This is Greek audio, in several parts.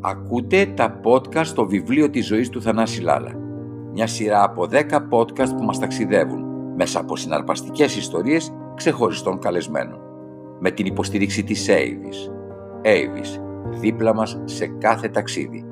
Ακούτε τα podcast στο βιβλίο της ζωής του Θανάση Λάλα. Μια σειρά από 10 podcast που μας ταξιδεύουν μέσα από συναρπαστικές ιστορίες ξεχωριστών καλεσμένων. Με την υποστήριξη της Avis. Avis, δίπλα μας σε κάθε ταξίδι.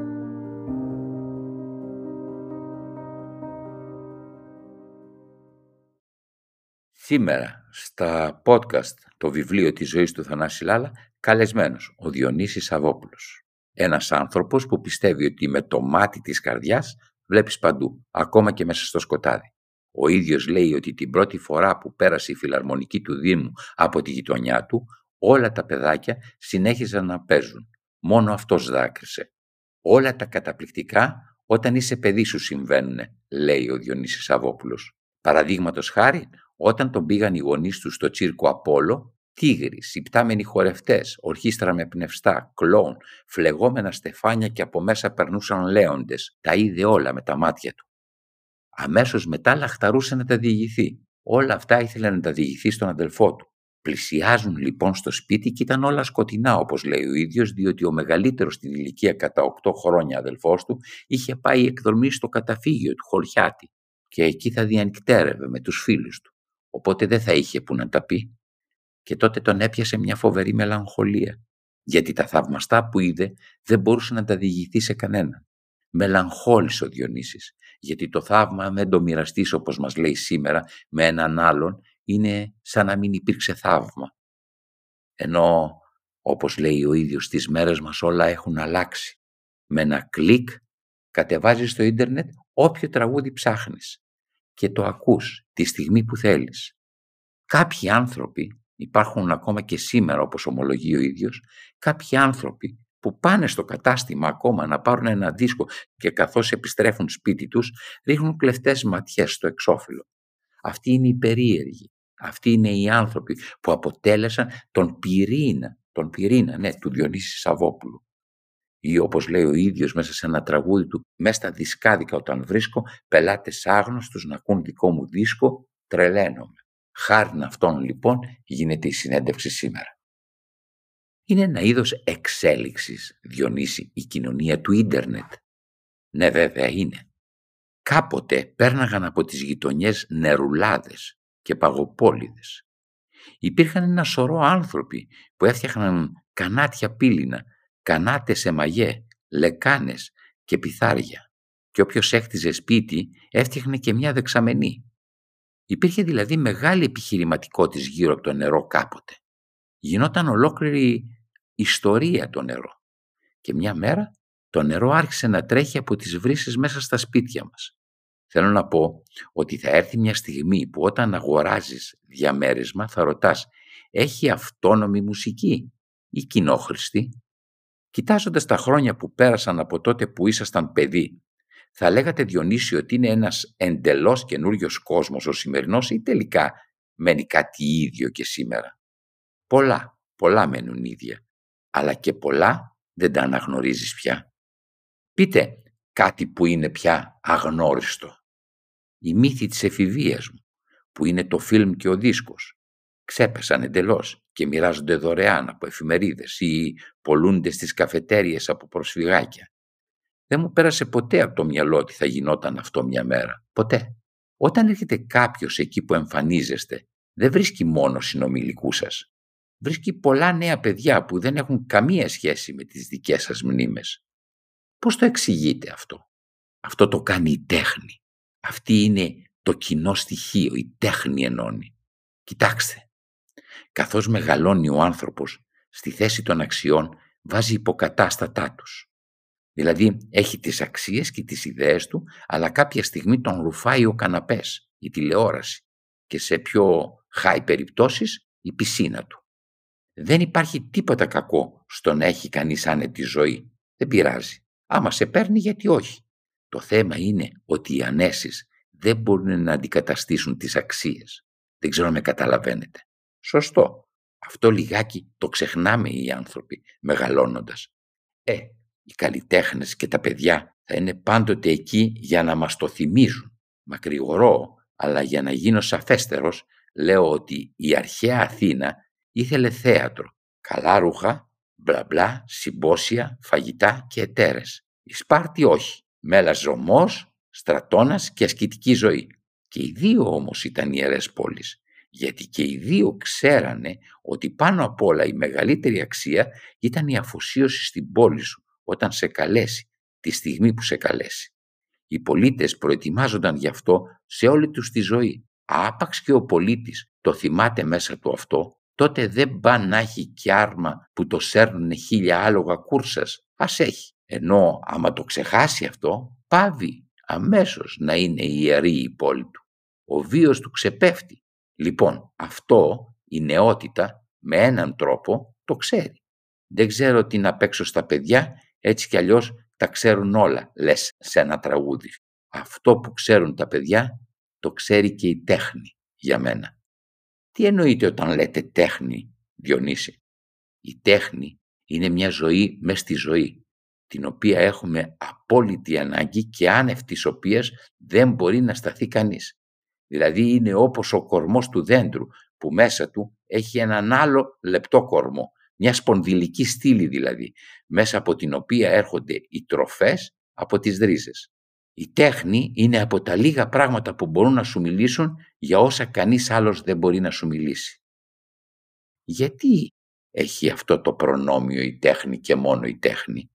Σήμερα στα podcast το βιβλίο της ζωής του Θανάση Λάλα καλεσμένος ο Διονύσης Σαββόπουλος. Ένας άνθρωπος που πιστεύει ότι με το μάτι της καρδιάς βλέπεις παντού, ακόμα και μέσα στο σκοτάδι. Ο ίδιος λέει ότι την πρώτη φορά που πέρασε η φιλαρμονική του Δήμου από τη γειτονιά του, όλα τα παιδάκια συνέχιζαν να παίζουν. Μόνο αυτός δάκρυσε. Όλα τα καταπληκτικά όταν είσαι παιδί σου συμβαίνουν, λέει ο Διονύσης Σαββόπουλος. Παραδείγματος χάρη, όταν τον πήγαν οι γονείς του στο τσίρκο Απόλο, τίγρης, υπτάμενοι χορευτές, ορχήστρα με πνευστά, κλόν, φλεγόμενα στεφάνια και από μέσα περνούσαν λέοντες. Τα είδε όλα με τα μάτια του. Αμέσως μετά λαχταρούσε να τα διηγηθεί. Όλα αυτά ήθελε να τα διηγηθεί στον αδελφό του. Πλησιάζουν λοιπόν στο σπίτι και ήταν όλα σκοτεινά όπως λέει ο ίδιος διότι ο μεγαλύτερος στην ηλικία κατά 8 χρόνια αδελφός του είχε πάει εκδρομή στο καταφύγιο του Χωριάτη και εκεί θα διανυκτέρευε με τους φίλους του. Οπότε δεν θα είχε που να τα πει και τότε τον έπιασε μια φοβερή μελαγχολία, γιατί τα θαυμαστά που είδε δεν μπορούσε να τα διηγηθεί σε κανέναν. Μελαγχόλησε ο Διονύσης, γιατί το θαύμα αν δεν το μοιραστείς όπως μας λέει σήμερα με έναν άλλον είναι σαν να μην υπήρξε θαύμα. Ενώ όπως λέει ο ίδιος στις μέρες μας όλα έχουν αλλάξει. Με ένα κλικ κατεβάζεις στο ίντερνετ όποιο τραγούδι ψάχνεις και το ακούς τη στιγμή που θέλεις. Κάποιοι άνθρωποι Υπάρχουν ακόμα και σήμερα, όπως ομολογεί ο ίδιος, κάποιοι άνθρωποι που πάνε στο κατάστημα ακόμα να πάρουν ένα δίσκο και καθώς επιστρέφουν σπίτι τους, ρίχνουν κλεφτές ματιές στο εξώφυλλο. Αυτοί είναι οι περίεργοι. Αυτοί είναι οι άνθρωποι που αποτέλεσαν τον πυρήνα, τον πυρήνα, ναι, του Διονύση Σαββόπουλου. Ή όπως λέει ο ίδιος μέσα σε ένα τραγούδι του, μέσα στα δισκάδικα όταν βρίσκω, πελάτες άγνωστους να ακούν δικό μου δίσκο, τρελαίνομαι. Χάρη αυτών λοιπόν γίνεται η συνέντευξη σήμερα. Είναι ένα είδος εξέλιξης, Διονύση, η κοινωνία του ίντερνετ. Ναι βέβαια είναι. Κάποτε πέρναγαν από τις γειτονιές νερουλάδες και παγοπόλιδες. Υπήρχαν ένα σωρό άνθρωποι που έφτιαχναν κανάτια πύληνα, κανάτες σε μαγέ, λεκάνες και πιθάρια. Και όποιος έχτιζε σπίτι έφτιαχνε και μια δεξαμενή. Υπήρχε δηλαδή μεγάλη επιχειρηματικότητα γύρω από το νερό κάποτε. Γινόταν ολόκληρη ιστορία το νερό. Και μια μέρα το νερό άρχισε να τρέχει από τις βρύσες μέσα στα σπίτια μας. Θέλω να πω ότι θα έρθει μια στιγμή που όταν αγοράζεις διαμέρισμα θα ρωτάς «Έχει αυτόνομη μουσική ή κοινόχρηστη» Κοιτάζοντας τα χρόνια που πέρασαν από τότε που ήσασταν παιδί θα λέγατε Διονύση ότι είναι ένας εντελώς καινούριος κόσμος ο σημερινός ή τελικά μένει κάτι ίδιο και σήμερα; Πολλά, πολλά μένουν ίδια, αλλά και πολλά δεν τα αναγνωρίζεις πια. Πείτε κάτι που είναι πια αγνώριστο. Η μύθη της εφηβείας μου, που είναι το φιλμ και ο δίσκος, ξέπεσαν εντελώς και μοιράζονται δωρεάν από εφημερίδες ή πολλούνται στις καφετέριες από προσφυγάκια. Δεν μου πέρασε ποτέ από το μυαλό ότι θα γινόταν αυτό μια μέρα. Ποτέ. Όταν έρχεται κάποιος εκεί που εμφανίζεστε, δεν βρίσκει μόνο συνομιλικούς σας. Βρίσκει πολλά νέα παιδιά που δεν έχουν καμία σχέση με τις δικές σας μνήμες. Πώς το εξηγείτε αυτό; Αυτό το κάνει η τέχνη. Αυτή είναι το κοινό στοιχείο, η τέχνη ενώνει. Κοιτάξτε, καθώς μεγαλώνει ο άνθρωπος, στη θέση των αξιών βάζει υποκατάστατά τους. Δηλαδή έχει τις αξίες και τις ιδέες του, αλλά κάποια στιγμή τον ρουφάει ο καναπές, η τηλεόραση και σε πιο high περιπτώσεις η πισίνα του. Δεν υπάρχει τίποτα κακό στο να έχει κανείς άνετη ζωή. Δεν πειράζει. Άμα σε παίρνει γιατί όχι; Το θέμα είναι ότι οι ανέσεις δεν μπορούν να αντικαταστήσουν τις αξίες. Δεν ξέρω αν με καταλαβαίνετε. Σωστό. Αυτό λιγάκι το ξεχνάμε οι άνθρωποι μεγαλώνοντας. Ε, οι καλλιτέχνες και τα παιδιά θα είναι πάντοτε εκεί για να μας το θυμίζουν. Μακρηγορώ, αλλά για να γίνω σαφέστερος, λέω ότι η αρχαία Αθήνα ήθελε θέατρο, καλά ρούχα, Μπλα μπλα, συμπόσια, φαγητά και εταίρες. Η Σπάρτη όχι. Μέλας ζωμός, στρατώνας και ασκητική ζωή. Και οι δύο όμως ήταν ιερές πόλεις, γιατί και οι δύο ξέρανε ότι πάνω απ' όλα η μεγαλύτερη αξία ήταν η αφοσίωση στην πόλη σου όταν σε καλέσει, τη στιγμή που σε καλέσει. Οι πολίτες προετοιμάζονταν γι' αυτό σε όλη τους τη ζωή. Άπαξ και ο πολίτης το θυμάται μέσα του αυτό, τότε δεν πά να έχει κι άρμα που το σέρνουνε χίλια άλογα κούρσας. Ας έχει. Ενώ άμα το ξεχάσει αυτό, πάβει αμέσως να είναι ιερή η πόλη του. Ο βίος του ξεπέφτει. Λοιπόν, αυτό η νεότητα με έναν τρόπο το ξέρει. Δεν ξέρω τι να παίξω στα παιδιά, έτσι κι αλλιώς τα ξέρουν όλα, λες σε ένα τραγούδι. Αυτό που ξέρουν τα παιδιά, το ξέρει και η τέχνη για μένα. Τι εννοείται όταν λέτε τέχνη, Διονύση; Η τέχνη είναι μια ζωή μες στη ζωή, την οποία έχουμε απόλυτη ανάγκη και άνευ της οποίας δεν μπορεί να σταθεί κανείς. Δηλαδή είναι όπως ο κορμός του δέντρου που μέσα του έχει έναν άλλο λεπτό κορμό, μια σπονδυλική στήλη δηλαδή, μέσα από την οποία έρχονται οι τροφές από τις ρίζες. Η τέχνη είναι από τα λίγα πράγματα που μπορούν να σου μιλήσουν για όσα κανείς άλλος δεν μπορεί να σου μιλήσει. Γιατί έχει αυτό το προνόμιο η τέχνη και μόνο η τέχνη;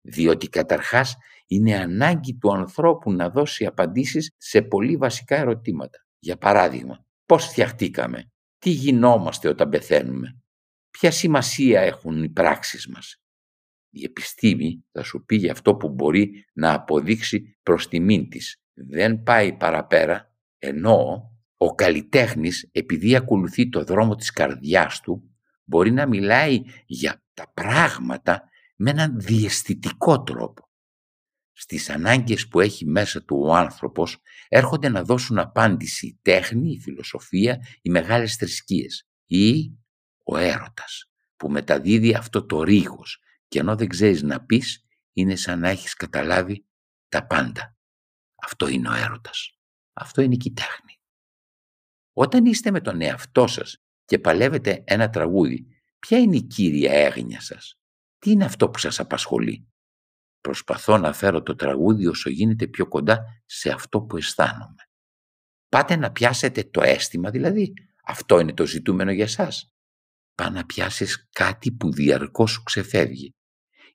Διότι καταρχάς είναι ανάγκη του ανθρώπου να δώσει απαντήσεις σε πολύ βασικά ερωτήματα. Για παράδειγμα, πώς φτιαχτήκαμε, τι γινόμαστε όταν πεθαίνουμε, ποια σημασία έχουν οι πράξεις μας; Η επιστήμη θα σου πει για αυτό που μπορεί να αποδείξει προς τιμήν της. Δεν πάει παραπέρα, ενώ ο καλλιτέχνης, επειδή ακολουθεί το δρόμο της καρδιάς του, μπορεί να μιλάει για τα πράγματα με έναν διαισθητικό τρόπο. Στις ανάγκες που έχει μέσα του ο άνθρωπος έρχονται να δώσουν απάντηση η τέχνη, η φιλοσοφία, οι μεγάλες θρησκείες ή ο έρωτας που μεταδίδει αυτό το ρίγος και ενώ δεν ξέρεις να πεις είναι σαν να έχεις καταλάβει τα πάντα. Αυτό είναι ο έρωτας. Αυτό είναι και η τέχνη. Όταν είστε με τον εαυτό σας και παλεύετε ένα τραγούδι, ποια είναι η κύρια έγνοια σας; Τι είναι αυτό που σας απασχολεί; Προσπαθώ να φέρω το τραγούδι όσο γίνεται πιο κοντά σε αυτό που αισθάνομαι. Πάτε να πιάσετε το αίσθημα δηλαδή. Αυτό είναι το ζητούμενο για σας. Πά να πιάσεις κάτι που διαρκώς σου ξεφεύγει.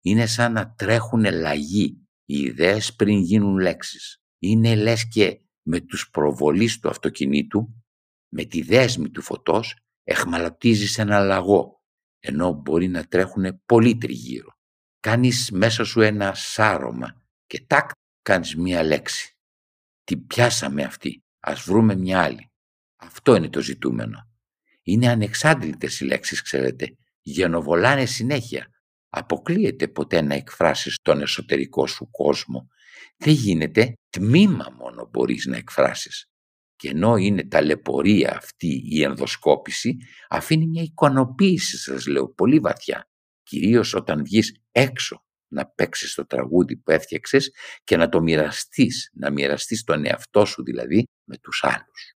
Είναι σαν να τρέχουν λαγοί οι ιδέες πριν γίνουν λέξεις. Είναι λες και με τους προβολείς του αυτοκινήτου, με τη δέσμη του φωτός, εχμαλωτίζεις ένα λαγό, ενώ μπορεί να τρέχουν πολύ τριγύρω κάνεις μέσα σου ένα σάρωμα και τάκ κάνεις μία λέξη. Την πιάσαμε αυτή, ας βρούμε μια άλλη. Αυτό είναι το ζητούμενο. Είναι ανεξάντλητες οι λέξεις, ξέρετε. Γενοβολάνε συνέχεια. Αποκλείεται ποτέ να εκφράσεις τον εσωτερικό σου κόσμο. Δεν γίνεται, τμήμα μόνο μπορείς να εκφράσεις. Και ενώ είναι ταλαιπωρία αυτή η ενδοσκόπηση, αφήνει μια εικονοποίηση, σας λέω, πολύ βαθιά κυρίως όταν βγεις έξω να παίξεις το τραγούδι που έφτιαξες και να το μοιραστείς, να μοιραστείς τον εαυτό σου δηλαδή με τους άλλους.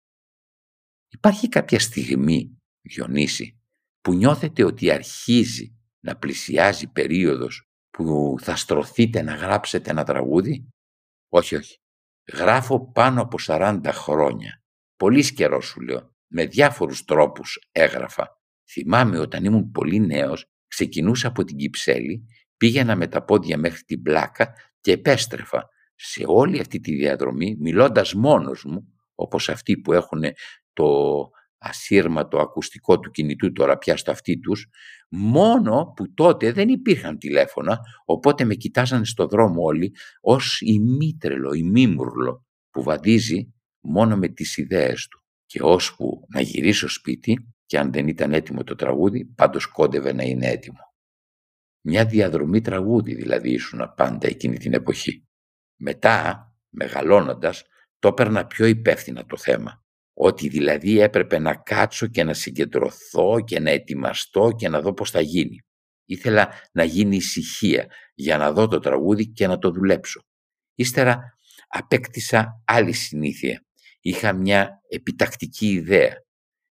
Υπάρχει κάποια στιγμή, Διονύση, που νιώθετε ότι αρχίζει να πλησιάζει περίοδος που θα στρωθείτε να γράψετε ένα τραγούδι; Όχι, όχι. Γράφω πάνω από 40 χρόνια. Πολύ καιρό σου λέω. Με διάφορους τρόπους έγραφα. Θυμάμαι όταν ήμουν πολύ νέος Ξεκινούσα από την Κυψέλη, πήγαινα με τα πόδια μέχρι την πλάκα και επέστρεφα σε όλη αυτή τη διαδρομή μιλώντας μόνος μου, όπως αυτοί που έχουν το ασύρματο ακουστικό του κινητού τώρα πια στο αυτί τους, μόνο που τότε δεν υπήρχαν τηλέφωνα, οπότε με κοιτάζανε στο δρόμο όλοι ως ημίτρελο, ημίμουρλο, που βαδίζει μόνο με τις ιδέες του. Και ώσπου να γυρίσω σπίτι, και αν δεν ήταν έτοιμο το τραγούδι, πάντως κόντευε να είναι έτοιμο. Μια διαδρομή τραγούδι δηλαδή ήσουν πάντα εκείνη την εποχή. Μετά, μεγαλώνοντας, το έπαιρνα πιο υπεύθυνα το θέμα. Ότι δηλαδή έπρεπε να κάτσω και να συγκεντρωθώ και να ετοιμαστώ και να δω πώς θα γίνει. Ήθελα να γίνει ησυχία για να δω το τραγούδι και να το δουλέψω. Ύστερα απέκτησα άλλη συνήθεια. Είχα μια επιτακτική ιδέα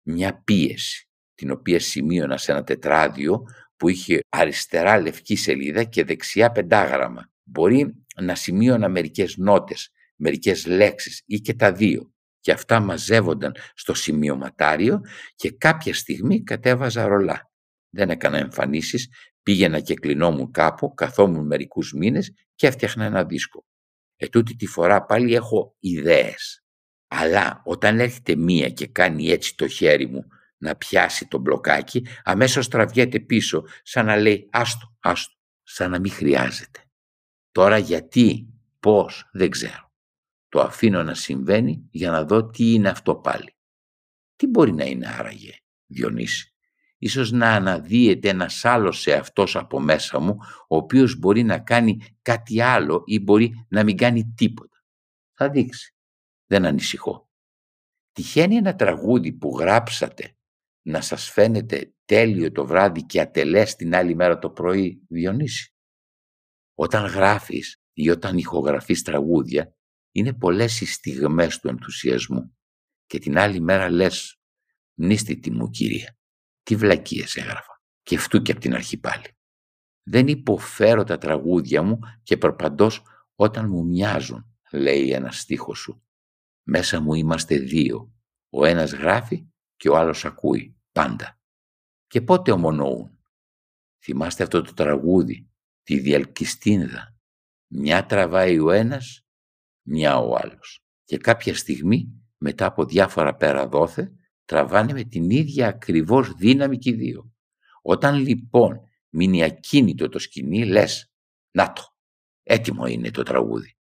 μια πίεση, την οποία σημείωνα σε ένα τετράδιο που είχε αριστερά λευκή σελίδα και δεξιά πεντάγραμμα. Μπορεί να σημείωνα μερικές νότες, μερικές λέξεις ή και τα δύο και αυτά μαζεύονταν στο σημειωματάριο και κάποια στιγμή κατέβαζα ρολά. Δεν έκανα εμφανίσεις, πήγαινα και κλεινόμουν κάπου, καθόμουν μερικούς μήνες και έφτιαχνα ένα δίσκο. Ετούτη τη φορά πάλι έχω ιδέες. Αλλά όταν έρχεται μία και κάνει έτσι το χέρι μου να πιάσει το μπλοκάκι, αμέσως τραβιέται πίσω, σαν να λέει «άστο, άστο», σαν να μην χρειάζεται. Τώρα γιατί, πώς, δεν ξέρω. Το αφήνω να συμβαίνει για να δω τι είναι αυτό πάλι. Τι μπορεί να είναι άραγε, Διονύση; Ίσως να αναδύεται ένας άλλος σε αυτός από μέσα μου, ο οποίος μπορεί να κάνει κάτι άλλο ή μπορεί να μην κάνει τίποτα. Θα δείξει. Δεν ανησυχώ. Τυχαίνει ένα τραγούδι που γράψατε να σας φαίνεται τέλειο το βράδυ και ατελές την άλλη μέρα το πρωί, Διονύση; Όταν γράφεις ή όταν ηχογραφείς τραγούδια, είναι πολλές οι στιγμές του ενθουσιασμού και την άλλη μέρα λες «Μνήστη μου κυρία, τι βλακίες έγραφα» και αυτού και από την αρχή πάλι. Δεν υποφέρω τα τραγούδια μου και προπαντός όταν μου μοιάζουν, λέει ένας στίχος σου. Μέσα μου είμαστε δύο. Ο ένας γράφει και ο άλλος ακούει, πάντα. Και πότε ομονοούν. Θυμάστε αυτό το τραγούδι, τη διαλκυστίνδα. Μια τραβάει ο ένας, μια ο άλλος. Και κάποια στιγμή, μετά από διάφορα πέρα δόθε, τραβάνε με την ίδια ακριβώς δύναμη και οι δύο. Όταν λοιπόν μείνει ακίνητο το σκηνή, λες, να το, έτοιμο είναι το τραγούδι.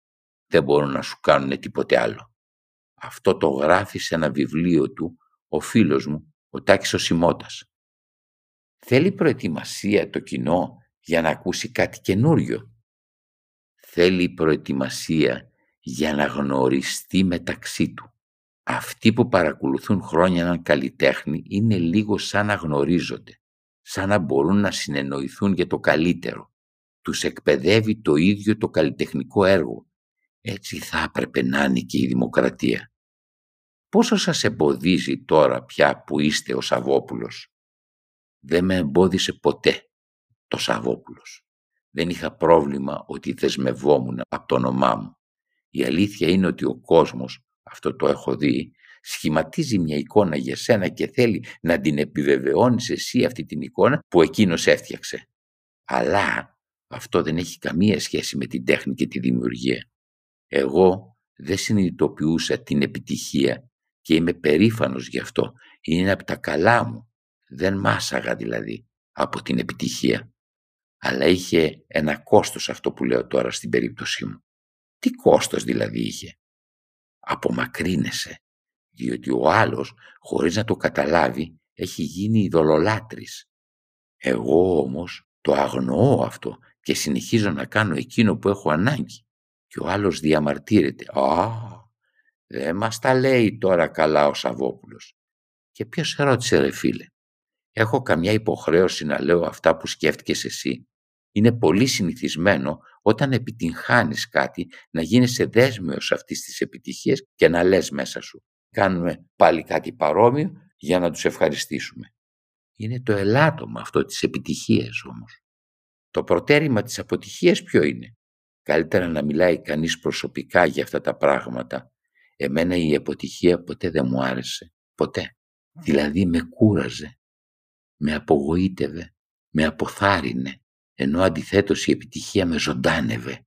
Δεν μπορούν να σου κάνουν τίποτε άλλο. Αυτό το γράφει σε ένα βιβλίο του ο φίλος μου, ο Τάκης ο Σιμώτας. Θέλει προετοιμασία το κοινό για να ακούσει κάτι καινούριο. Θέλει προετοιμασία για να γνωριστεί μεταξύ του. Αυτοί που παρακολουθούν χρόνια έναν καλλιτέχνη είναι λίγο σαν να γνωρίζονται, σαν να μπορούν να συνεννοηθούν για το καλύτερο. Τους εκπαιδεύει το ίδιο το καλλιτεχνικό έργο. Έτσι θα έπρεπε να είναι και η δημοκρατία. Πόσο σας εμποδίζει τώρα πια που είστε ο Σαββόπουλος; Δεν με εμπόδισε ποτέ το Σαββόπουλος. Δεν είχα πρόβλημα ότι δεσμευόμουν από το όνομά μου. Η αλήθεια είναι ότι ο κόσμος, αυτό το έχω δει, σχηματίζει μια εικόνα για σένα και θέλει να την επιβεβαιώνεις εσύ αυτή την εικόνα που εκείνος έφτιαξε. Αλλά αυτό δεν έχει καμία σχέση με την τέχνη και τη δημιουργία. Εγώ δεν συνειδητοποιούσα την επιτυχία και είμαι περήφανος γι' αυτό. Είναι από τα καλά μου. Δεν μάσαγα δηλαδή από την επιτυχία. Αλλά είχε ένα κόστος αυτό που λέω τώρα στην περίπτωσή μου. Τι κόστος δηλαδή είχε; Απομακρύνεσαι, διότι ο άλλος, χωρίς να το καταλάβει, έχει γίνει ειδωλολάτρης. Εγώ όμως το αγνοώ αυτό και συνεχίζω να κάνω εκείνο που έχω ανάγκη. Και ο άλλος διαμαρτύρεται. «Α, δεν μας τα λέει τώρα καλά ο Σαββόπουλος». Και ποιος ερώτησε ρε φίλε; Έχω καμιά υποχρέωση να λέω αυτά που σκέφτηκες εσύ. Είναι πολύ συνηθισμένο όταν επιτυγχάνεις κάτι να γίνεσαι δέσμεος αυτής της επιτυχίας και να λες μέσα σου. Κάνουμε πάλι κάτι παρόμοιο για να τους ευχαριστήσουμε. Είναι το ελάττωμα αυτό της επιτυχίας όμως. Το προτέρημα της αποτυχίας ποιο είναι; Καλύτερα να μιλάει κανείς προσωπικά για αυτά τα πράγματα. Εμένα η αποτυχία ποτέ δεν μου άρεσε. Ποτέ. Δηλαδή με κούραζε. Με απογοήτευε. Με αποθάρρυνε ενώ αντιθέτως η επιτυχία με ζωντάνευε,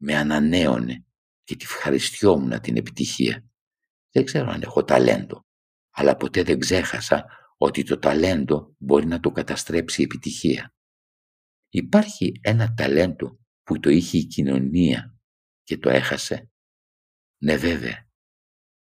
με ανανέωνε και τη ευχαριστιόμουν την επιτυχία. Δεν ξέρω αν έχω ταλέντο, αλλά ποτέ δεν ξέχασα ότι το ταλέντο μπορεί να το καταστρέψει η επιτυχία. Υπάρχει ένα ταλέντο που το είχε η κοινωνία και το έχασε. Ναι βέβαια,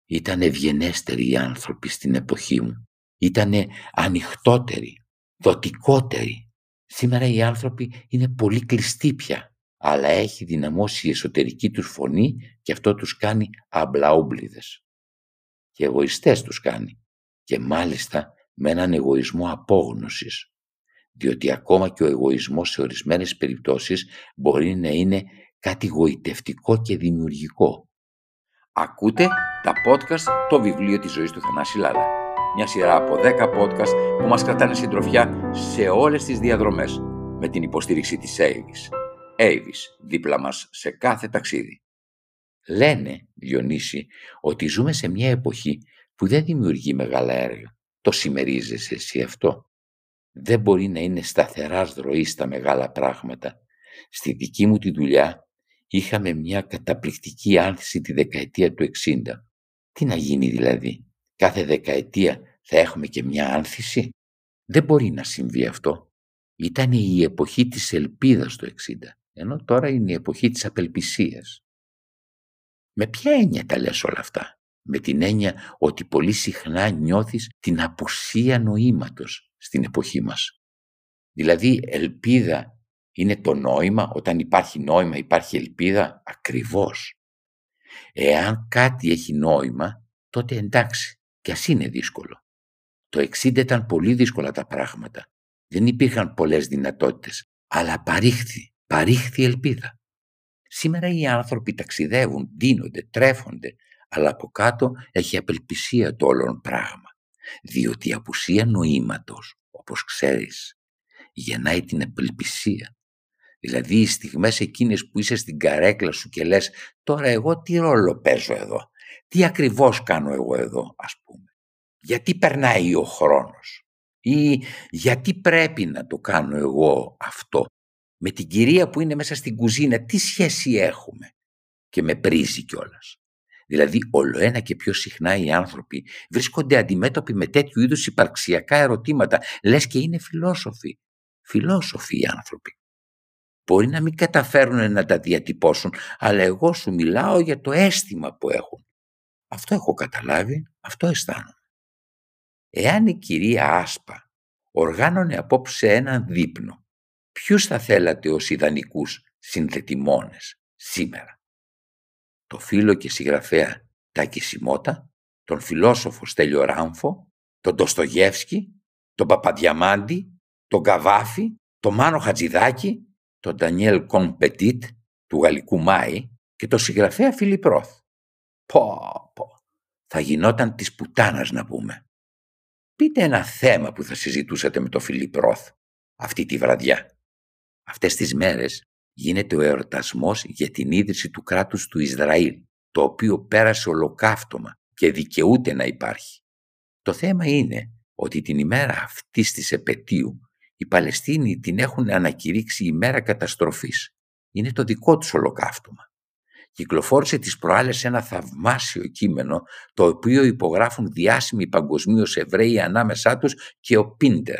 ήταν ευγενέστεροι οι άνθρωποι στην εποχή μου. Ήτανε ανοιχτότεροι, δοτικότεροι, Σήμερα οι άνθρωποι είναι πολύ κλειστοί πια, αλλά έχει δυναμώσει η εσωτερική τους φωνή και αυτό τους κάνει αμπλαούμπλιδες. Και εγωιστές τους κάνει. Και μάλιστα με έναν εγωισμό απόγνωσης. Διότι ακόμα και ο εγωισμός σε ορισμένες περιπτώσεις μπορεί να είναι κάτι γοητευτικό και δημιουργικό. Ακούτε τα podcast «Το βιβλίο της ζωής του Θανάση Λάλα» μια σειρά από 10 podcast που μας κρατάνε συντροφιά σε όλες τις διαδρομές με την υποστήριξη της Avis. Avis, δίπλα μας σε κάθε ταξίδι. Λένε, Διονύση, ότι ζούμε σε μια εποχή που δεν δημιουργεί μεγάλα έργα. Το συμμερίζεσαι εσύ αυτό; Δεν μπορεί να είναι σταθεράς ροή στα μεγάλα πράγματα. Στη δική μου τη δουλειά είχαμε μια καταπληκτική άνθηση τη δεκαετία του 60. Τι να γίνει δηλαδή, κάθε δεκαετία θα έχουμε και μια άνθηση. Δεν μπορεί να συμβεί αυτό. Ήταν η εποχή της ελπίδας το 60, ενώ τώρα είναι η εποχή της απελπισίας. Με ποια έννοια τα λες όλα αυτά; Με την έννοια ότι πολύ συχνά νιώθεις την απουσία νοήματος στην εποχή μας. Δηλαδή ελπίδα είναι το νόημα, όταν υπάρχει νόημα υπάρχει ελπίδα, ακριβώς. Εάν κάτι έχει νόημα, τότε εντάξει, και ας είναι δύσκολο. Το 60 ήταν πολύ δύσκολα τα πράγματα. Δεν υπήρχαν πολλές δυνατότητες, αλλά παρήχθη, παρήχθη ελπίδα. Σήμερα οι άνθρωποι ταξιδεύουν, δίνονται, τρέφονται, αλλά από κάτω έχει απελπισία το όλον πράγμα. Διότι η απουσία νοήματος, όπως ξέρεις, γεννάει την απελπισία. Δηλαδή οι στιγμές εκείνες που είσαι στην καρέκλα σου και λες «Τώρα εγώ τι ρόλο παίζω εδώ, τι ακριβώς κάνω εγώ εδώ» ας πούμε; Γιατί περνάει ο χρόνος; Ή γιατί πρέπει να το κάνω εγώ αυτό; Με την κυρία που είναι μέσα στην κουζίνα, τι σχέση έχουμε; Και με πρίζει κιόλας. Δηλαδή, όλο ένα και πιο συχνά οι άνθρωποι βρίσκονται αντιμέτωποι με τέτοιου είδους υπαρξιακά ερωτήματα, λες και είναι φιλόσοφοι. Φιλόσοφοι οι άνθρωποι. Μπορεί να μην καταφέρουν να τα διατυπώσουν, αλλά εγώ σου μιλάω για το αίσθημα που έχουν. Αυτό έχω καταλάβει, αυτό αισθάνομαι. Εάν η κυρία Άσπα οργάνωνε απόψε έναν δείπνο, ποιους θα θέλατε ως ιδανικούς συνθετημόνες σήμερα; Το φίλο και συγγραφέα Τάκη Σιμώτα, τον φιλόσοφο Στέλιο Ράμφο, τον Τοστογεύσκη, τον Παπαδιαμάντη, τον Καβάφη, τον Μάνο Χατζηδάκη, τον Ντανιέλ Κομπετίτ του Γαλλικού Μάη και τον συγγραφέα Φιλιπρόθ. Πω, πω, θα γινόταν της πουτάνας να πούμε. Πείτε ένα θέμα που θα συζητούσατε με τον Φιλιπρόθ αυτή τη βραδιά. Αυτές τις μέρες γίνεται ο εορτασμός για την ίδρυση του κράτους του Ισραήλ, το οποίο πέρασε ολοκαύτωμα και δικαιούται να υπάρχει. Το θέμα είναι ότι την ημέρα αυτής της επαιτίου οι Παλαιστίνοι την έχουν ανακηρύξει ημέρα καταστροφής. Είναι το δικό τους ολοκαύτωμα. Κυκλοφόρησε τις προάλλες ένα θαυμάσιο κείμενο το οποίο υπογράφουν διάσημοι παγκοσμίως Εβραίοι ανάμεσά τους και ο Πίντερ.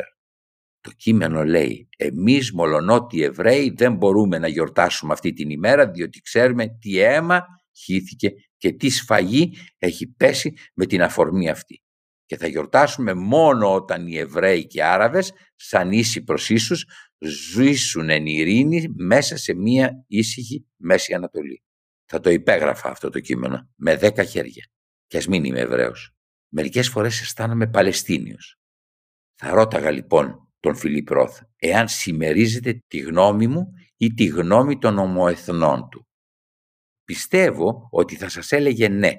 Το κείμενο λέει «Εμείς μολονότι Εβραίοι δεν μπορούμε να γιορτάσουμε αυτή την ημέρα διότι ξέρουμε τι αίμα χύθηκε και τι σφαγή έχει πέσει με την αφορμή αυτή. Και θα γιορτάσουμε μόνο όταν οι Εβραίοι και οι Άραβες σαν ίσοι προς ίσους ζήσουν εν ειρήνη μέσα σε μία ήσυχη Μέση Ανατολή. Θα το υπέγραφα αυτό το κείμενο με δέκα χέρια. Και ας μην είμαι Εβραίος. Μερικές φορές αισθάνομαι Παλαιστίνιος. Θα ρώταγα λοιπόν τον Φιλίπ Ρόθ, εάν συμμερίζεται τη γνώμη μου ή τη γνώμη των ομοεθνών του. Πιστεύω ότι θα σας έλεγε ναι.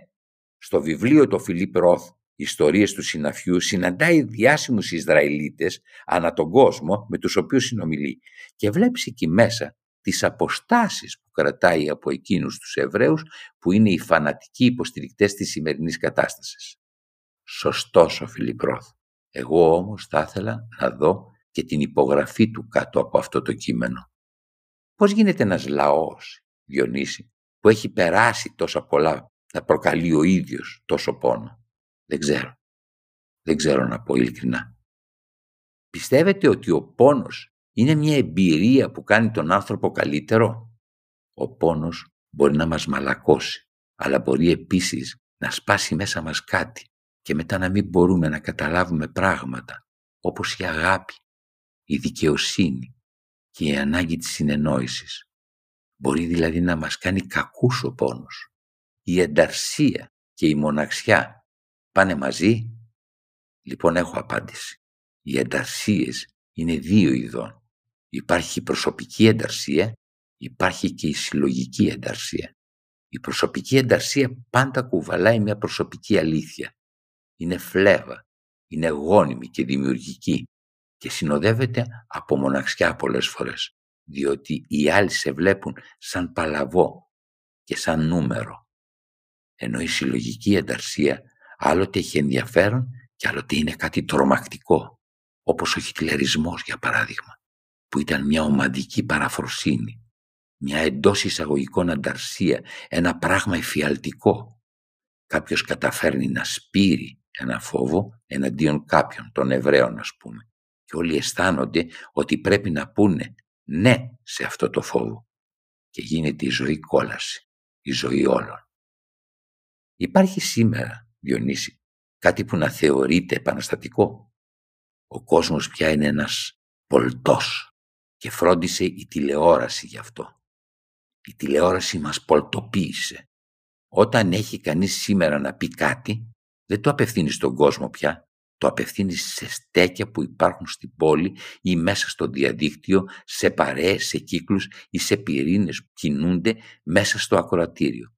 Στο βιβλίο το Φιλίπ Ρόθ «Ιστορίες του συναφιού» συναντάει διάσημους Ισραηλίτες ανά τον κόσμο με τους οποίους συνομιλεί και βλέπεις εκεί μέσα τις αποστάσεις που κρατάει από εκείνους τους Εβραίους που είναι οι φανατικοί υποστηρικτές της σημερινής κατάστασης. Σωστός ο Φιλίπ Ρόθ. Εγώ όμως θα ήθελα να δω και την υπογραφή του κάτω από αυτό το κείμενο. Πώς γίνεται ένας λαός, Διονύση, που έχει περάσει τόσα πολλά, να προκαλεί ο ίδιος τόσο πόνο; Δεν ξέρω. Δεν ξέρω να πω ειλικρινά. Πιστεύετε ότι ο πόνος είναι μια εμπειρία που κάνει τον άνθρωπο καλύτερο; Ο πόνος μπορεί να μας μαλακώσει, αλλά μπορεί επίσης να σπάσει μέσα μας κάτι και μετά να μην μπορούμε να καταλάβουμε πράγματα, όπως η αγάπη, η δικαιοσύνη και η ανάγκη της συνεννόησης. Μπορεί δηλαδή να μας κάνει κακούς ο πόνος. Η ενταρσία και η μοναξιά πάνε μαζί. Λοιπόν έχω απάντηση. Οι ενταρσίες είναι δύο ειδών. Υπάρχει η προσωπική ενταρσία, υπάρχει και η συλλογική ενταρσία. Η προσωπική ενταρσία πάντα κουβαλάει μια προσωπική αλήθεια. Είναι φλέβα, είναι γόνιμη και δημιουργική και συνοδεύεται από μοναξιά πολλές φορές, διότι οι άλλοι σε βλέπουν σαν παλαβό και σαν νούμερο. Ενώ η συλλογική ενταρσία άλλοτε έχει ενδιαφέρον και άλλοτε είναι κάτι τρομακτικό, όπως ο χιτλερισμός για παράδειγμα, που ήταν μια ομαδική παραφροσύνη, μια εντός εισαγωγικών ανταρσία, ένα πράγμα εφιαλτικό. Κάποιος καταφέρνει να σπείρει ένα φόβο εναντίον κάποιον, των Εβραίων ας πούμε, και όλοι αισθάνονται ότι πρέπει να πούνε ναι σε αυτό το φόβο και γίνεται η ζωή κόλαση, η ζωή όλων. Υπάρχει σήμερα, Διονύση, κάτι που να θεωρείται επαναστατικό; Ο κόσμος πια είναι ένας πολτός και φρόντισε η τηλεόραση γι' αυτό. Η τηλεόραση μας πολτοποίησε. Όταν έχει κανείς σήμερα να πει κάτι, δεν το απευθύνει στον κόσμο πια, το απευθύνει σε στέκια που υπάρχουν στην πόλη ή μέσα στο διαδίκτυο, σε παρέες, σε κύκλους ή σε πυρήνες που κινούνται μέσα στο ακροατήριο.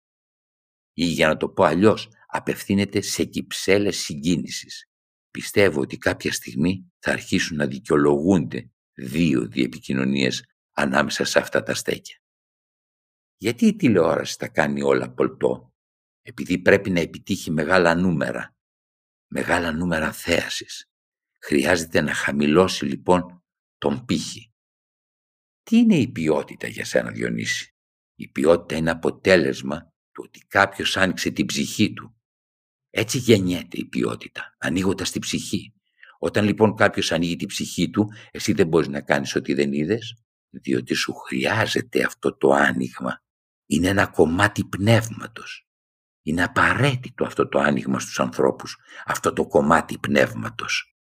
Ή για να το πω αλλιώς, απευθύνεται σε κυψέλες συγκίνησης. Πιστεύω ότι κάποια στιγμή θα αρχίσουν να δικαιολογούνται δύο διεπικοινωνίες ανάμεσα σε αυτά τα στέκια. Γιατί η τηλεόραση τα κάνει όλα πολτό, επειδή πρέπει να επιτύχει μεγάλα νούμερα, μεγάλα νούμερα θέασης. Χρειάζεται να χαμηλώσει λοιπόν τον πύχη. Τι είναι η ποιότητα για σένα Διονύση; Η ποιότητα είναι αποτέλεσμα του ότι κάποιος άνοιξε την ψυχή του. Έτσι γεννιέται η ποιότητα, ανοίγοντας την ψυχή. Όταν λοιπόν κάποιος ανοίγει την ψυχή του, εσύ δεν μπορείς να κάνεις ό,τι δεν είδες, διότι σου χρειάζεται αυτό το άνοιγμα. Είναι ένα κομμάτι πνεύματος. Είναι απαραίτητο αυτό το άνοιγμα στους ανθρώπους, αυτό το κομμάτι πνεύματος.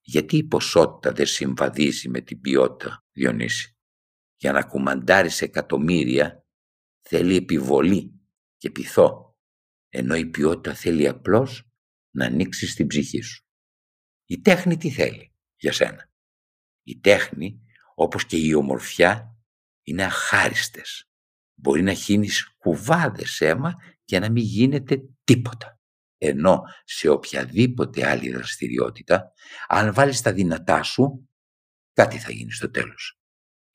Γιατί η ποσότητα δεν συμβαδίζει με την ποιότητα, Διονύση; Για να κουμαντάρεις εκατομμύρια θέλει επιβολή και πειθό, ενώ η ποιότητα θέλει απλώς να ανοίξει την ψυχή σου. Η τέχνη τι θέλει για σένα; Η τέχνη, όπως και η ομορφιά, είναι αχάριστες. Μπορεί να χύνεις κουβάδες αίμα και να μην γίνεται τίποτα. Ενώ σε οποιαδήποτε άλλη δραστηριότητα, αν βάλεις τα δυνατά σου, κάτι θα γίνει στο τέλος.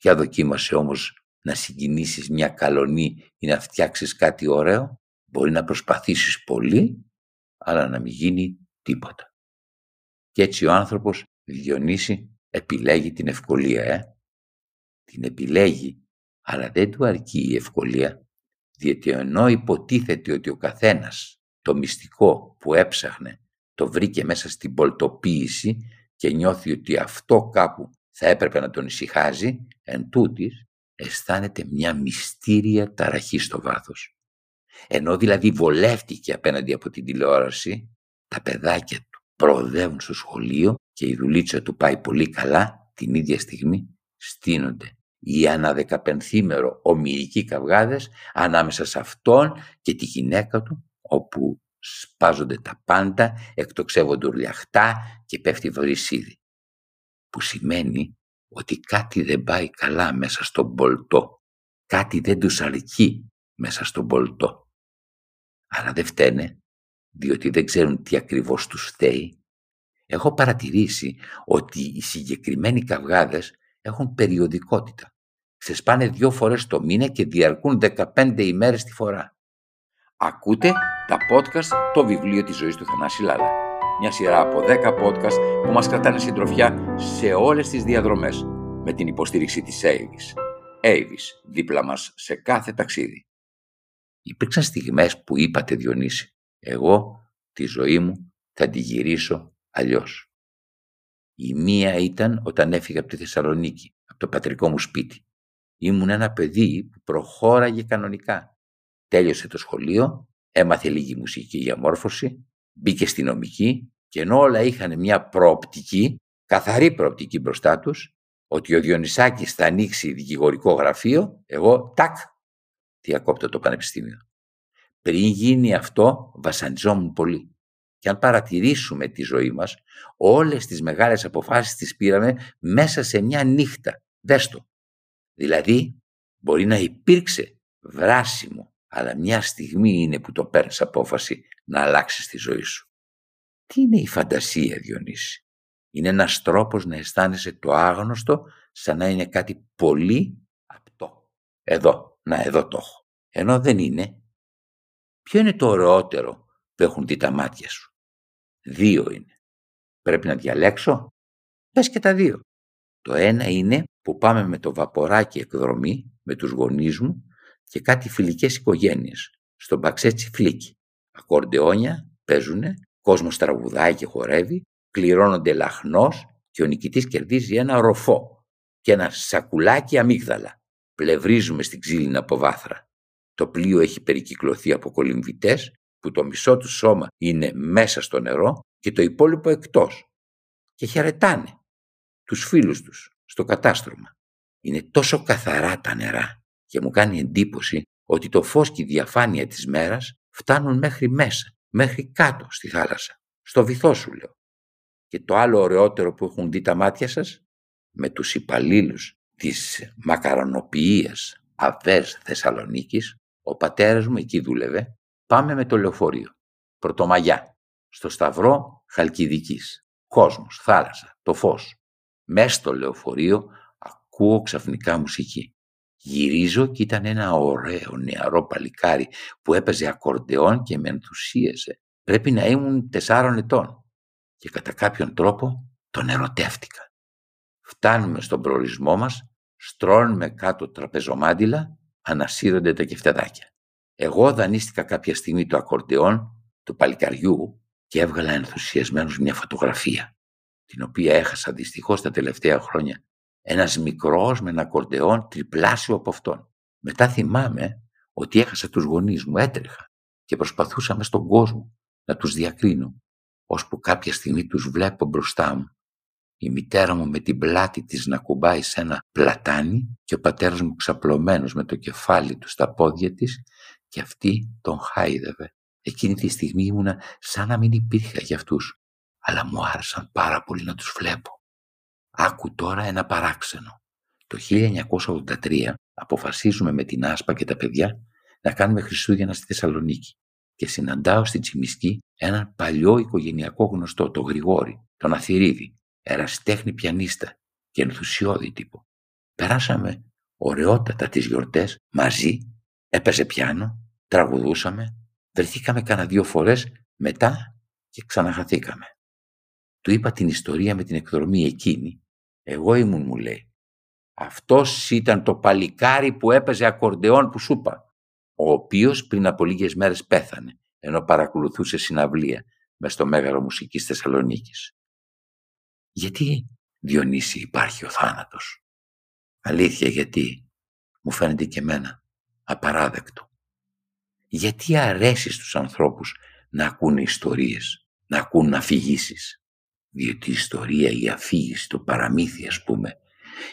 Για δοκίμασε όμως να συγκινήσεις μια καλονή ή να φτιάξεις κάτι ωραίο, μπορεί να προσπαθήσεις πολύ, αλλά να μην γίνει τίποτα. Και έτσι ο άνθρωπος, Διονύση, επιλέγει την ευκολία, ε. Την επιλέγει, αλλά δεν του αρκεί η ευκολία, διότι ενώ υποτίθεται ότι ο καθένας το μυστικό που έψαχνε το βρήκε μέσα στην πολτοποίηση και νιώθει ότι αυτό κάπου θα έπρεπε να τον ησυχάζει, εν τούτης, αισθάνεται μια μυστήρια ταραχή στο βάθος. Ενώ δηλαδή βολεύτηκε απέναντι από την τηλεόραση, τα παιδάκια του προοδεύουν στο σχολείο και η δουλίτσα του πάει πολύ καλά, την ίδια στιγμή στείνονται οι αναδεκαπενθήμερο ομοιρικοί καυγάδες ανάμεσα σε αυτόν και τη γυναίκα του, όπου σπάζονται τα πάντα, εκτοξεύονται ουρλιαχτά και πέφτει βρυσίδι. Που σημαίνει ότι κάτι δεν πάει καλά μέσα στον πολτό. Κάτι δεν τους αρκεί μέσα στον πολτό. Αλλά δεν φταίνε, διότι δεν ξέρουν τι ακριβώς τους φταίει. Έχω παρατηρήσει ότι οι συγκεκριμένοι καυγάδες έχουν περιοδικότητα. Ξεσπάνε δύο φορές το μήνα και διαρκούν 15 ημέρες τη φορά. Ακούτε τα podcast «Το βιβλίο της ζωής του Θανάση Λάλα». Μια σειρά από 10 podcast που μας κρατάνε συντροφιά σε όλες τις διαδρομές με την υποστήριξη της Avis. Avis, δίπλα μας σε κάθε ταξίδι. Υπήρξαν στιγμές που είπατε Διονύση, εγώ τη ζωή μου θα τη γυρίσω αλλιώς. Η μία ήταν όταν έφυγα από τη Θεσσαλονίκη, από το πατρικό μου σπίτι. Ήμουν ένα παιδί που προχώραγε κανονικά. Τέλειωσε το σχολείο, έμαθε λίγη μουσική για μόρφωση, μπήκε στη νομική και ενώ όλα είχαν μια προοπτική, καθαρή προοπτική μπροστά τους, ότι ο Διονυσάκης θα ανοίξει δικηγορικό γραφείο, εγώ τάκ, διακόπτω το πανεπιστήμιο. Πριν γίνει αυτό, βασανιζόμουν πολύ. Και αν παρατηρήσουμε τη ζωή μας, όλες τις μεγάλες αποφάσεις τις πήραμε μέσα σε μια νύχτα. Δες το. Δηλαδή, μπορεί να υπήρξε βράσιμο, αλλά μια στιγμή είναι που το παίρνεις απόφαση να αλλάξεις τη ζωή σου. Τι είναι η φαντασία, Διονύση; Είναι ένας τρόπος να αισθάνεσαι το άγνωστο σαν να είναι κάτι πολύ απτό. Εδώ, να εδώ το έχω. Ενώ δεν είναι. Ποιο είναι το ωραιότερο που έχουν δει τα μάτια σου; Δύο είναι. Πρέπει να διαλέξω; Πες και τα δύο. Το ένα είναι που πάμε με το βαποράκι εκδρομή με τους γονείς μου και κάτι φιλικές οικογένειες στον Παξέτσι Φλίκι. Ακορντεόνια παίζουνε, κόσμος τραγουδάει και χορεύει, κληρώνονται λαχνός και ο νικητής κερδίζει ένα ροφό και ένα σακουλάκι αμύγδαλα. Πλευρίζουμε στην ξύλινα αποβάθρα. Το πλοίο έχει περικυκλωθεί από κολυμβητές που το μισό του σώμα είναι μέσα στο νερό και το υπόλοιπο εκτός. Και χαιρετάνε τους φίλους τους στο κατάστρωμα. Είναι τόσο καθαρά τα νερά και μου κάνει εντύπωση ότι το φως και η διαφάνεια της μέρας φτάνουν μέχρι μέσα, μέχρι κάτω στη θάλασσα. Στο βυθό σου λέω. Και το άλλο ωραιότερο που έχουν δει τα μάτια σας, με τους υπαλλήλους της μακαρονοποιίας Αβέρς Θεσσαλονίκης, ο πατέρας μου εκεί δούλευε, πάμε με το λεωφορείο. Πρωτομαγιά, στο Σταυρό Χαλκιδικής. Κόσμος, θάλασσα, το φως. Μες στο λεωφορείο ακούω ξαφνικά μουσική. Γυρίζω και ήταν ένα ωραίο νεαρό παλικάρι που έπαιζε ακορντεόν και με ενθουσίασε. Πρέπει να ήμουν τεσσάρων ετών και κατά κάποιον τρόπο τον ερωτεύτηκα. Φτάνουμε στον προορισμό μας, στρώνουμε κάτω τραπεζομάντιλα, ανασύρονται τα κεφτεδάκια. Εγώ δανείστηκα κάποια στιγμή το ακορντεόν του παλικαριού και έβγαλα ενθουσιασμένος μια φωτογραφία, την οποία έχασα δυστυχώς τα τελευταία χρόνια ένας μικρός με ένα κορντεόν τριπλάσιο από αυτόν. Μετά θυμάμαι ότι έχασα τους γονείς μου, έτρεχα και προσπαθούσαμε στον κόσμο να τους διακρίνω, ώσπου κάποια στιγμή τους βλέπω μπροστά μου. Η μητέρα μου με την πλάτη της να κουμπάει σε ένα πλατάνι και ο πατέρας μου ξαπλωμένος με το κεφάλι του στα πόδια της και αυτή τον χάιδευε. Εκείνη τη στιγμή ήμουνα σαν να μην υπήρχα για αυτούς, αλλά μου άρεσαν πάρα πολύ να τους βλέπω. Άκου τώρα ένα παράξενο. Το 1983 αποφασίζουμε με την Άσπα και τα παιδιά να κάνουμε Χριστούγεννα στη Θεσσαλονίκη και συναντάω στην Τσιμισκή έναν παλιό οικογενειακό γνωστό, τον Γρηγόρη, τον Αθηρίδη, ερασιτέχνη πιανίστα και ενθουσιώδη τύπο. Περάσαμε ωραιότατα τις γιορτές μαζί, έπαιζε πιάνο, τραγουδούσαμε, βρεθήκαμε κάνα δύο φορές μετά και ξαναχαθήκαμε. Του είπα την ιστορία με την εκδρομή εκείνη εγώ ήμουν, μου λέει. Αυτός ήταν το παλικάρι που έπαιζε ακορντεόν που σου είπα, ο οποίος πριν από λίγες μέρες πέθανε, ενώ παρακολουθούσε συναυλία με στο Μέγαρο Μουσικής Θεσσαλονίκης. Γιατί, Διονύση, υπάρχει ο θάνατος; Αλήθεια, γιατί, μου φαίνεται και εμένα, απαράδεκτο. Γιατί αρέσεις στους ανθρώπους να ακούνε ιστορίες, να ακούν αφηγήσεις; Διότι η ιστορία, η αφήγηση, το παραμύθι ας πούμε,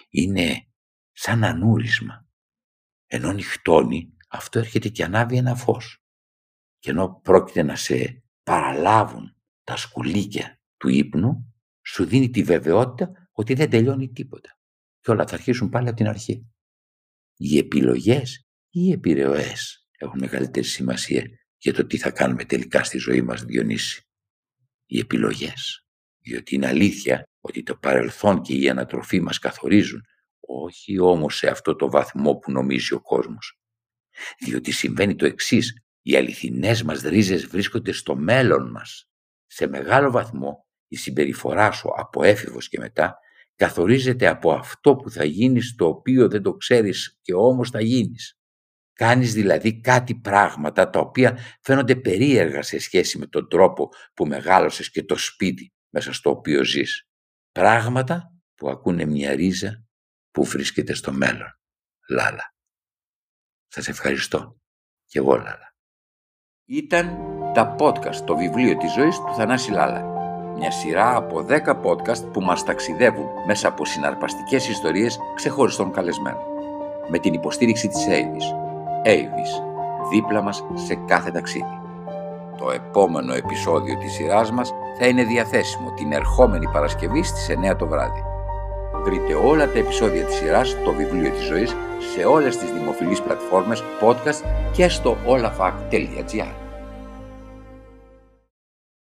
είναι σαν ανούρισμα. Ενώ νυχτώνει, αυτό έρχεται και ανάβει ένα φως. Και ενώ πρόκειται να σε παραλάβουν τα σκουλίκια του ύπνου, σου δίνει τη βεβαιότητα ότι δεν τελειώνει τίποτα. Και όλα θα αρχίσουν πάλι από την αρχή. Οι επιλογές ή οι επιρροές έχουν μεγαλύτερη σημασία για το τι θα κάνουμε τελικά στη ζωή μας, Διονύση. Οι επιλογές διότι είναι αλήθεια ότι το παρελθόν και η ανατροφή μας καθορίζουν, όχι όμως σε αυτό το βαθμό που νομίζει ο κόσμος. Διότι συμβαίνει το εξής, οι αληθινές μας ρίζες βρίσκονται στο μέλλον μας. Σε μεγάλο βαθμό η συμπεριφορά σου από έφηβος και μετά καθορίζεται από αυτό που θα γίνεις το οποίο δεν το ξέρεις και όμως θα γίνεις. Κάνεις δηλαδή κάτι πράγματα τα οποία φαίνονται περίεργα σε σχέση με τον τρόπο που μεγάλωσες και το σπίτι μέσα στο οποίο ζεις. Πράγματα που ακούνε μια ρίζα που βρίσκεται στο μέλλον. Λάλα. Σας ευχαριστώ. Και εγώ Λάλα. Ήταν τα podcast, το βιβλίο της ζωής του Θανάση Λάλα. Μια σειρά από 10 podcast που μας ταξιδεύουν μέσα από συναρπαστικές ιστορίες ξεχωριστών καλεσμένων. Με την υποστήριξη της Avis. Avis. Δίπλα μας σε κάθε ταξίδι. Το επόμενο επεισόδιο της σειράς μας θα είναι διαθέσιμο την ερχόμενη Παρασκευή στις 9 το βράδυ. Βρείτε όλα τα επεισόδια της σειράς, το βιβλίο της ζωής, σε όλες τις δημοφιλείς πλατφόρμες, podcast και στο olafak.gr.